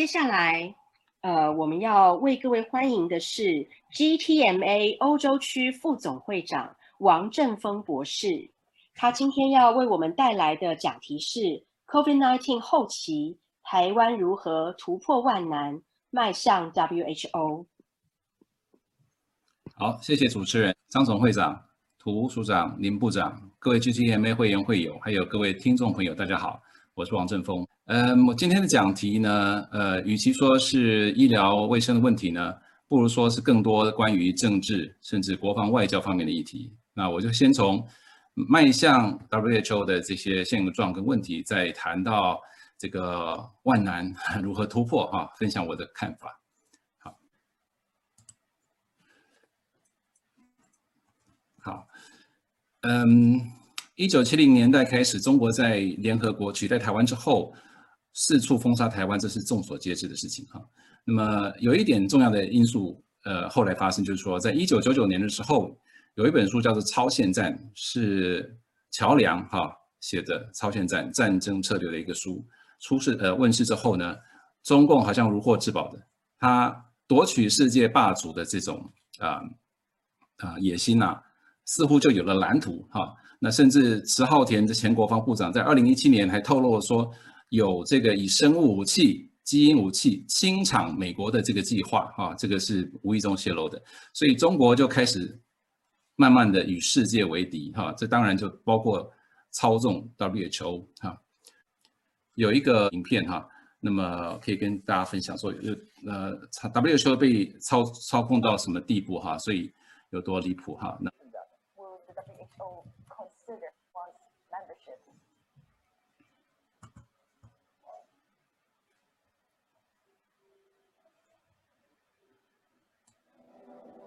接下来，呃，我们要为各位欢迎的是 GTMA 欧洲区副总会长王振峰博士。他今天要为我们带来的讲题是 COVID-19 后期，台湾如何突破万难，迈向 WHO。好，谢谢主持人张总会长、涂署长、林部长、各位 GTMA 会员会友，还有各位听众朋友，大家好，我是王振峰。嗯，我今天的讲题呢，呃，与其说是医疗卫生的问题呢，不如说是更多关于政治甚至国防外交方面的议题。那我就先从迈向 WHO 的这些现状跟问题，再谈到这个万难 如何突破啊，分享我的看法。好，好嗯，一九七零年代开始，中国在联合国取代台湾之后，四处封杀台湾，这是众所皆知的事情哈。那么有一点重要的因素，呃，后来发生就是说，在一九九九年的时候，有一本书叫做《超限战》，是乔梁哈写的《超限战：战争策略》的一个书，出世呃问世之后呢，中共好像如获至宝的，他夺取世界霸主的这种啊啊、野心呐、似乎就有了蓝图哈，那甚至迟浩田的前国防部长在二零一七年还透露说，有这个以生物武器、基因武器清场美国的这个计划哈，这个是无意中泄露的，所以中国就开始慢慢的与世界为敌哈，这当然就包括操纵 WHO 哈，有一个影片哈，那么可以跟大家分享说，有呃 WHO 被操操控到什么地步哈，所以有多离谱哈那。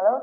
Hello?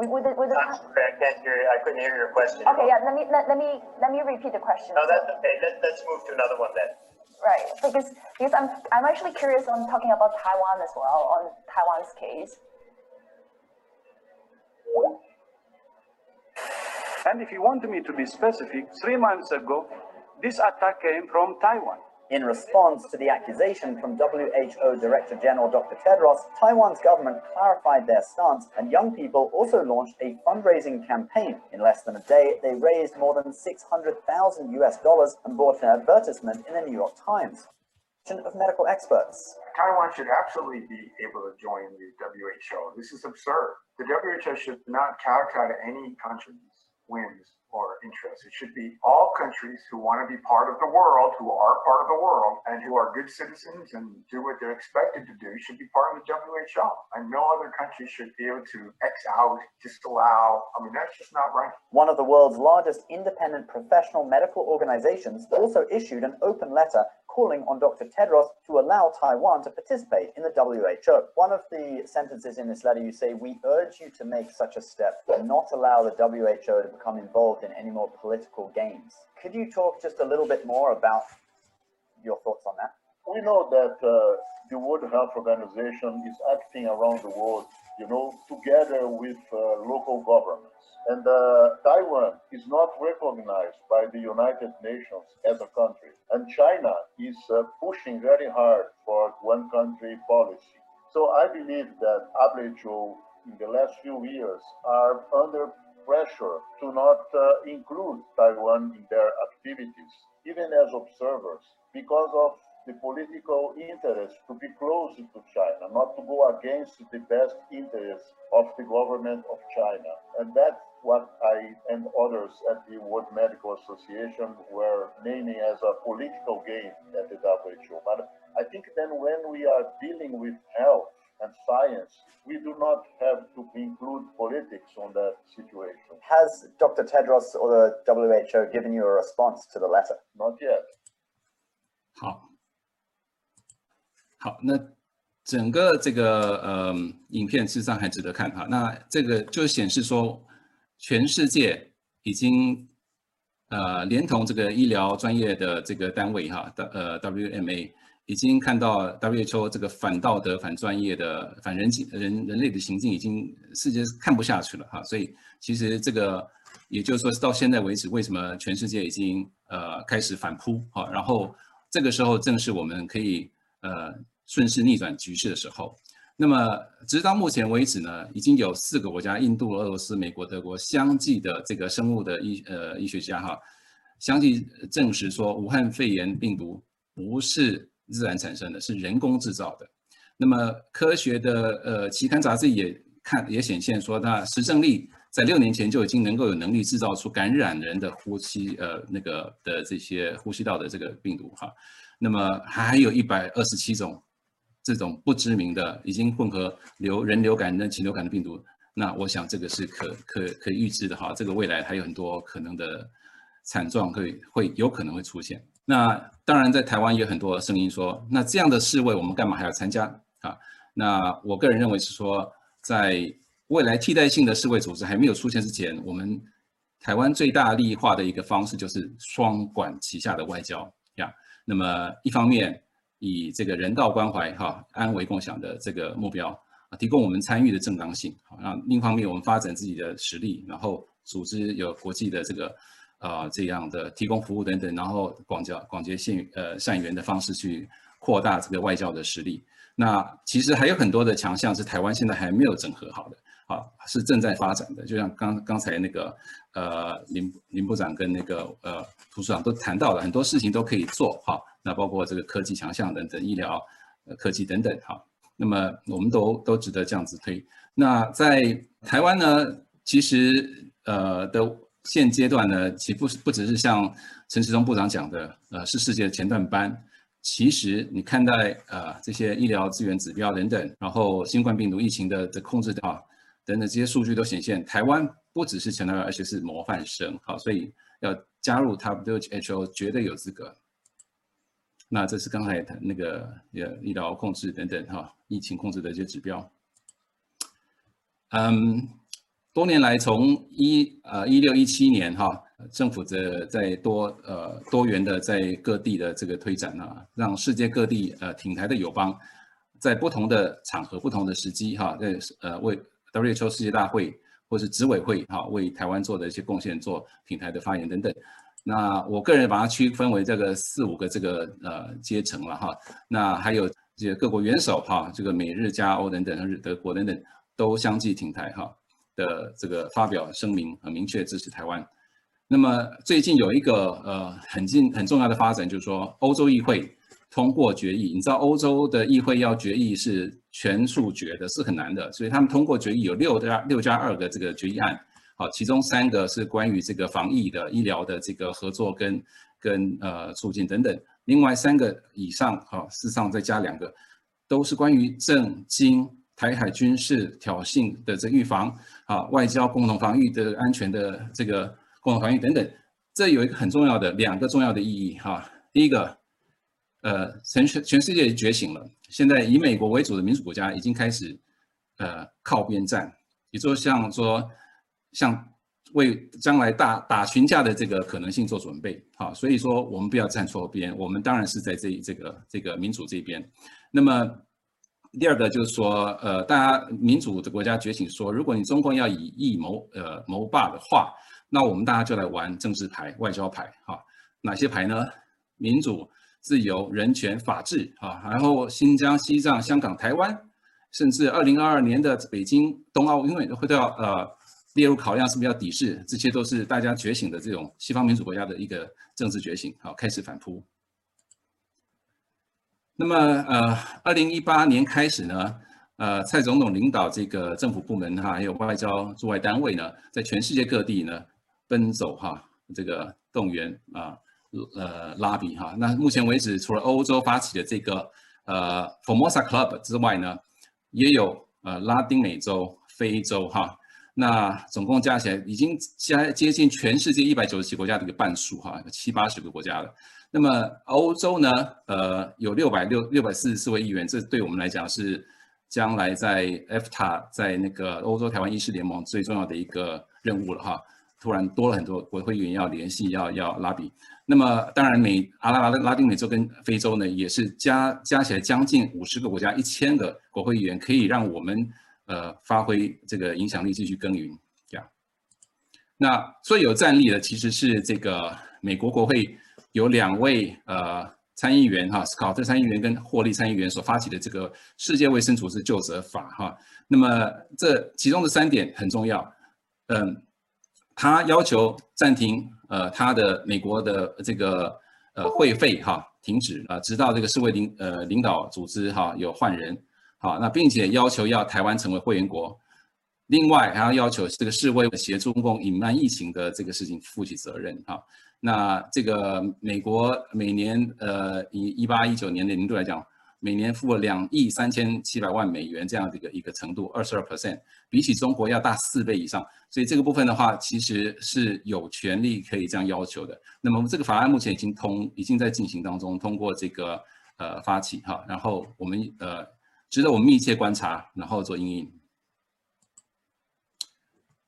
With, with the, with the... I'm sorry, I can't hear you. I couldn't hear your question. Okay, yeah, let me, let, let me, let me repeat the question. No, that's okay. Let, let's move to another one then. Right, because, because I'm, I'm actually curious on talking about Taiwan as well, on Taiwan's case. And if you want me to be specific, three months ago, this attack came from Taiwan. In response to the accusation from WHO Director General Dr. Tedros, Taiwan's government clarified their stance, and young people also launched a fundraising campaign. In less than a day, they raised more than 600,000 US dollars and bought an advertisement in the New York Times. Of medical experts. Taiwan should absolutely be able to join the WHO. This is absurd. The WHO should not to any country's whims or interests. It should be all countries who want to be part of the world, who are part of the world, and who are good citizens and do what they're expected to do should be part of the WHO. And no other country should be able to X out, disallow. I mean, that's just not right. One of the world's largest independent professional medical organizations also issued an open letter calling on Dr. Tedros to allow Taiwan to participate in the WHO. One of the sentences in this letter, you say, we urge you to make such a step and not allow the WHO to become involved in any more political games. Could you talk just a little bit more about your thoughts on that? We know that uh, the World Health Organization is acting around the world, you know, together with uh, local governments. And uh, Taiwan is not recognized by the United Nations as a country. And China is uh, pushing very hard for one country policy. So I believe that WHO in the last few years are under pressure to not uh, include Taiwan in their activities, even as observers, because of the political interest to be close to China, not to go against the best interests of the government of China. And that's what I and others at the World Medical Association were naming as a political game at the WHO. But I think then when we are dealing with health and science, we do not have to include politics on that situation. Has Dr. Tedros or the WHO given you a response to the letter? Not yet. 好，好，那整个这个呃影片事实上还值得看哈。那这个就显示说。全世界已经呃连同这个医疗专业的这个单位哈的呃 WMA 已经看到 WHO 这个反道德、反专业的反人情人人类的行径已经世界看不下去了哈，所以其实这个也就是说到现在为止，为什么全世界已经呃开始反扑哈，然后这个时候正是我们可以呃顺势逆转局势的时候。那么直到目前为止呢，已经有四个国家——印度、俄罗斯、美国、德国——相继的这个生物的医呃医学家哈，相继证实说，武汉肺炎病毒不是自然产生的，是人工制造的。那么科学的呃期刊杂志也看也显现说，那石正丽在六年前就已经能够有能力制造出感染人的呼吸呃那个的这些呼吸道的这个病毒哈。那么还有一百二十七种。这种不知名的已经混合流人流感跟禽流感的病毒，那我想这个是可可可以预知的哈，这个未来还有很多可能的惨状会会有可能会出现。那当然在台湾也有很多声音说，那这样的世卫我们干嘛还要参加啊？那我个人认为是说，在未来替代性的世卫组织还没有出现之前，我们台湾最大利益化的一个方式就是双管齐下的外交呀。那么一方面。以这个人道关怀哈，安危共享的这个目标啊，提供我们参与的正当性。好，那另一方面，我们发展自己的实力，然后组织有国际的这个啊这样的提供服务等等，然后广交广结善呃善缘的方式去扩大这个外交的实力。那其实还有很多的强项是台湾现在还没有整合好的，啊，是正在发展的。就像刚刚才那个呃林林部长跟那个呃涂处长都谈到了很多事情都可以做哈。那包括这个科技强项等等，医疗、呃科技等等，哈，那么我们都都值得这样子推。那在台湾呢，其实呃的现阶段呢，其实不不只是像陈时中部长讲的，呃是世界的前段班。其实你看待呃这些医疗资源指标等等，然后新冠病毒疫情的的控制啊等等这些数据都显现，台湾不只是前段班，而且是模范生。好，所以要加入 WHO 绝对有资格。那这是刚才谈那个呃医疗控制等等哈，疫情控制的一些指标。嗯，多年来从一呃一六一七年哈，政府的在多呃多元的在各地的这个推展啊，让世界各地呃挺台的友邦，在不同的场合、不同的时机哈，在呃为 WHO 世界大会或是执委会哈为台湾做的一些贡献、做挺台的发言等等。那我个人把它区分为这个四五个这个呃阶层了哈，那还有这些各国元首哈，这个美日加欧等等，日德国等等都相继停台哈的这个发表声明，很明确支持台湾。那么最近有一个呃很近很重要的发展，就是说欧洲议会通过决议，你知道欧洲的议会要决议是全数决的，是很难的，所以他们通过决议有六加六加二个这个决议案。好，其中三个是关于这个防疫的、医疗的这个合作跟跟呃促进等等，另外三个以上，好，事实上再加两个，都是关于政经台海军事挑衅的这预防，啊，外交共同防御的安全的这个共同防御等等，这有一个很重要的两个重要的意义哈。第一个，呃，全全全世界觉醒了，现在以美国为主的民主国家已经开始呃靠边站，也就像说。像为将来大打群架的这个可能性做准备，好，所以说我们不要站错边，我们当然是在这这个这个民主这边。那么第二个就是说，呃，大家民主的国家觉醒说，如果你中共要以疫谋呃谋霸的话，那我们大家就来玩政治牌、外交牌，哈，哪些牌呢？民主、自由、人权、法治，啊，然后新疆、西藏、香港、台湾，甚至二零二二年的北京冬奥运会都会到呃。列入考量是不是要抵制？这些都是大家觉醒的这种西方民主国家的一个政治觉醒，好，开始反扑。那么，呃，二零一八年开始呢，呃，蔡总统领导这个政府部门哈，还有外交驻外单位呢，在全世界各地呢奔走哈，这个动员啊，呃，拉比哈。那目前为止，除了欧洲发起的这个呃 Formosa Club 之外呢，也有呃拉丁美洲、非洲哈。那总共加起来已经加接近全世界一百九十几国家的一个半数哈，七八十个国家了。那么欧洲呢，呃，有六百六六百四十四位议员，这对我们来讲是将来在 EFTA 在那个欧洲台湾医师联盟最重要的一个任务了哈。突然多了很多国会议员要联系，要要拉比。那么当然美阿拉拉拉丁美洲跟非洲呢，也是加加起来将近五十个国家，一千个国会议员可以让我们。呃，发挥这个影响力，继续耕耘，这样。那最有战力的其实是这个美国国会有两位呃参议员哈，史考特参议员跟霍利参议员所发起的这个世界卫生组织究责法哈，那么这其中的三点很重要，嗯，他要求暂停呃他的美国的这个呃会费哈停止啊，直到这个世卫领呃领导组织哈有换人好，那并且要求要台湾成为会员国，另外还要要求这个世卫协助中共隐瞒疫情的这个事情负起责任哈。那这个美国每年呃以一八一九年的年度来讲，每年付了两亿三千七百万美元这样的一个一个程度，二十二 percent，比起中国要大四倍以上，所以这个部分的话，其实是有权利可以这样要求的。那么这个法案目前已经通，已经在进行当中，通过这个呃发起哈，然后我们呃值得我们密切观察，然后做应应。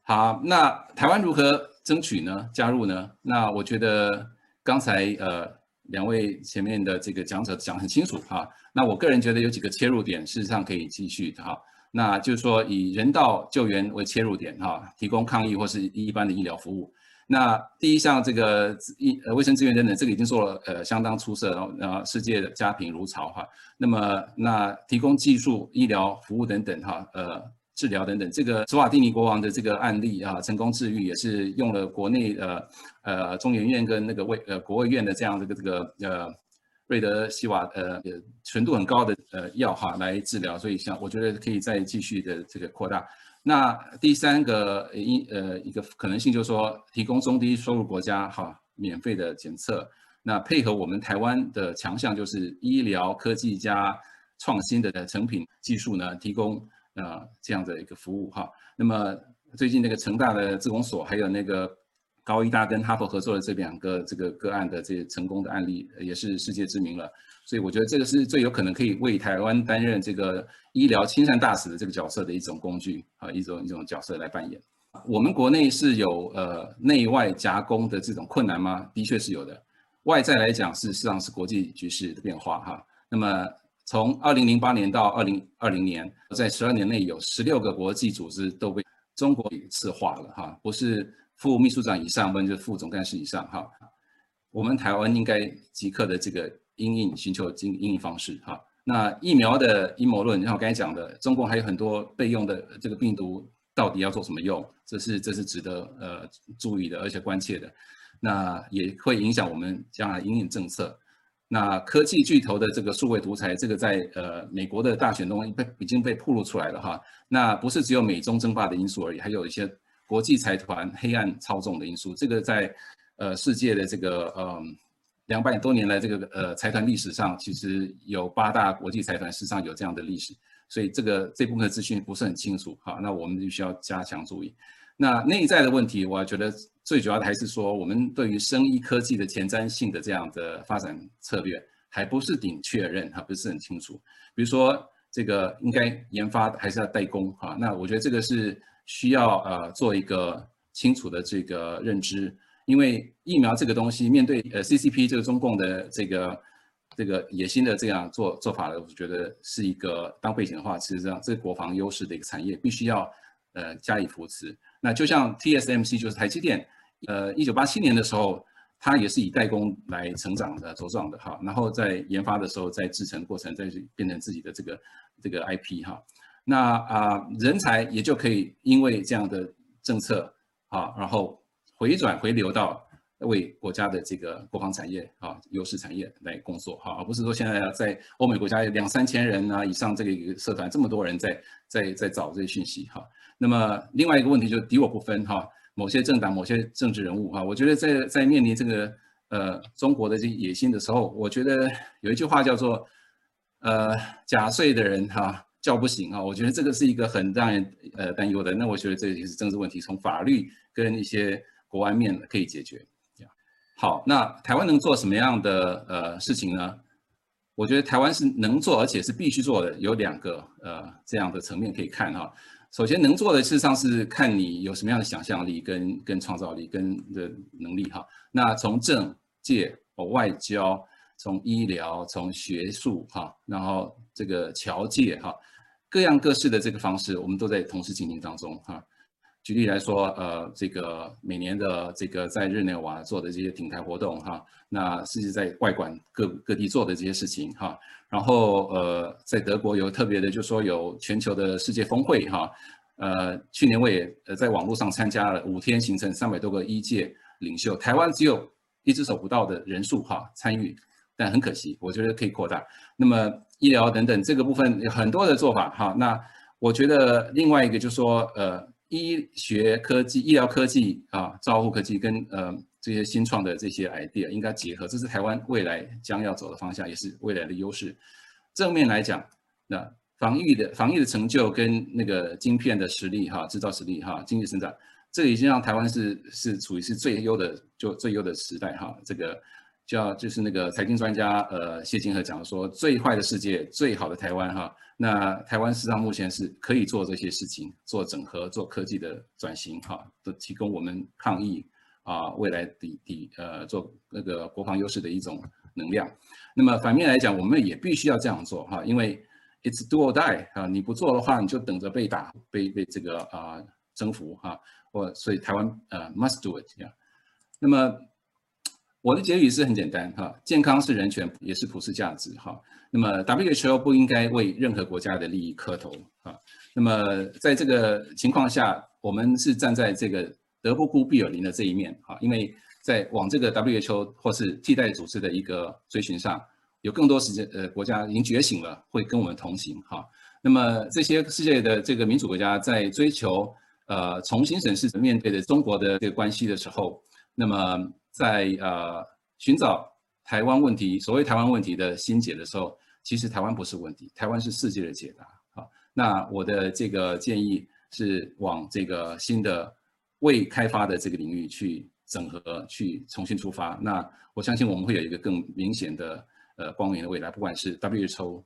好，那台湾如何争取呢？加入呢？那我觉得刚才呃两位前面的这个讲者讲很清楚哈。那我个人觉得有几个切入点，事实上可以继续哈。那就是说以人道救援为切入点哈，提供抗疫或是一般的医疗服务。那第一项这个医呃卫生资源等等，这个已经做了呃相当出色，然后然后世界的家贫如潮哈。那么那提供技术、医疗服务等等哈呃。治疗等等，这个史瓦蒂尼国王的这个案例啊，成功治愈也是用了国内呃呃中研院跟那个卫呃国卫院的这样的这个这个呃瑞德西瓦呃纯度很高的呃药哈来治疗，所以像我觉得可以再继续的这个扩大。那第三个一呃一个可能性就是说，提供中低收入国家哈免费的检测，那配合我们台湾的强项就是医疗科技加创新的成品技术呢，提供。呃，这样的一个服务哈。那么最近那个成大的自贡所，还有那个高医大跟哈佛合作的这两个这个个案的这些成功的案例，也是世界知名了。所以我觉得这个是最有可能可以为台湾担任这个医疗亲善大使的这个角色的一种工具啊，一种一种角色来扮演。我们国内是有呃内外夹攻的这种困难吗？的确是有的。外在来讲，事实上是国际局势的变化哈。那么。从二零零八年到二零二零年，在十二年内有十六个国际组织都被中国给赤化了哈，不是副秘书长以上，不然就是副总干事以上哈。我们台湾应该即刻的这个因应寻求经因应方式哈。那疫苗的阴谋论，像我刚才讲的，中共还有很多备用的这个病毒，到底要做什么用？这是这是值得呃注意的，而且关切的。那也会影响我们将来应应政策。那科技巨头的这个数位独裁，这个在呃美国的大选中被已经被暴露出来了哈。那不是只有美中争霸的因素而已，还有一些国际财团黑暗操纵的因素。这个在呃世界的这个嗯两百多年来这个呃财团历史上，其实有八大国际财团，事实上有这样的历史。所以这个这部分资讯不是很清楚哈。那我们就需要加强注意。那内在的问题，我觉得。最主要的还是说，我们对于生医科技的前瞻性的这样的发展策略，还不是顶确认哈，不是很清楚。比如说，这个应该研发还是要代工哈？那我觉得这个是需要呃做一个清楚的这个认知，因为疫苗这个东西，面对呃 CCP 这个中共的这个这个野心的这样做做法呢，我觉得是一个当背景的话，其实这样这个国防优势的一个产业，必须要呃加以扶持。那就像 TSMC 就是台积电。呃，一九八七年的时候，它也是以代工来成长的、茁壮的哈。然后在研发的时候，在制程过程，再变成自己的这个这个 IP 哈。那啊、人才也就可以因为这样的政策啊，然后回转回流到为国家的这个国防产业啊、优势产业来工作哈，而不是说现在在欧美国家有两三千人啊以上这个一个社团，这么多人在在在找这些讯息哈。那么另外一个问题就是敌我不分哈。某些政党、某些政治人物，哈，我觉得在在面临这个呃中国的这些野心的时候，我觉得有一句话叫做，呃，假睡的人哈叫不醒啊，我觉得这个是一个很让人呃担忧的。那我觉得这也是政治问题，从法律跟一些国安面可以解决。好，那台湾能做什么样的呃事情呢？我觉得台湾是能做，而且是必须做的，有两个呃这样的层面可以看哈。首先能做的事实上是看你有什么样的想象力跟跟创造力跟的能力哈。那从政界、外交、从医疗、从学术哈，然后这个侨界哈，各样各式的这个方式，我们都在同时进行当中哈。举例来说，呃，这个每年的这个在日内瓦做的这些挺台活动哈，那甚至在外馆各各地做的这些事情哈，然后呃，在德国有特别的，就说有全球的世界峰会哈，呃，去年我也呃在网络上参加了五天行程，三百多个一届领袖，台湾只有一只手不到的人数哈参与，但很可惜，我觉得可以扩大。那么医疗等等这个部分有很多的做法哈，那我觉得另外一个就是说呃。医学科技、医疗科技啊，照护科技跟呃这些新创的这些 idea 应该结合，这是台湾未来将要走的方向，也是未来的优势。正面来讲，那防疫的防疫的成就跟那个晶片的实力哈，制造实力哈，经济成长，这已经让台湾是是处于是最优的就最优的时代哈，这个。叫就是那个财经专家，呃，谢金河讲说，最坏的世界，最好的台湾哈。那台湾事实上目前是可以做这些事情，做整合，做科技的转型哈，都提供我们抗疫啊，未来的的呃做那个国防优势的一种能量。那么反面来讲，我们也必须要这样做哈，因为 it's do or die 啊，你不做的话，你就等着被打，被被这个啊征服哈。或所以台湾呃 must do it 这样。那么。我的结语是很简单哈，健康是人权，也是普世价值哈。那么 WHO 不应该为任何国家的利益磕头啊。那么在这个情况下，我们是站在这个德不孤必有邻的这一面哈，因为在往这个 WHO 或是替代组织的一个追寻上，有更多时间呃国家已经觉醒了，会跟我们同行哈。那么这些世界的这个民主国家在追求呃重新审视面对的中国的这个关系的时候，那么。在呃寻找台湾问题，所谓台湾问题的新解的时候，其实台湾不是问题，台湾是世界的解答。好，那我的这个建议是往这个新的未开发的这个领域去整合，去重新出发。那我相信我们会有一个更明显的呃光明的未来，不管是 WHO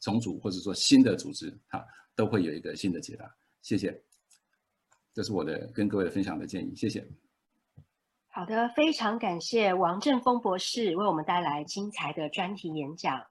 重组或者说新的组织，哈，都会有一个新的解答。谢谢，这是我的跟各位分享的建议，谢谢。好的，非常感谢王振峰博士为我们带来精彩的专题演讲。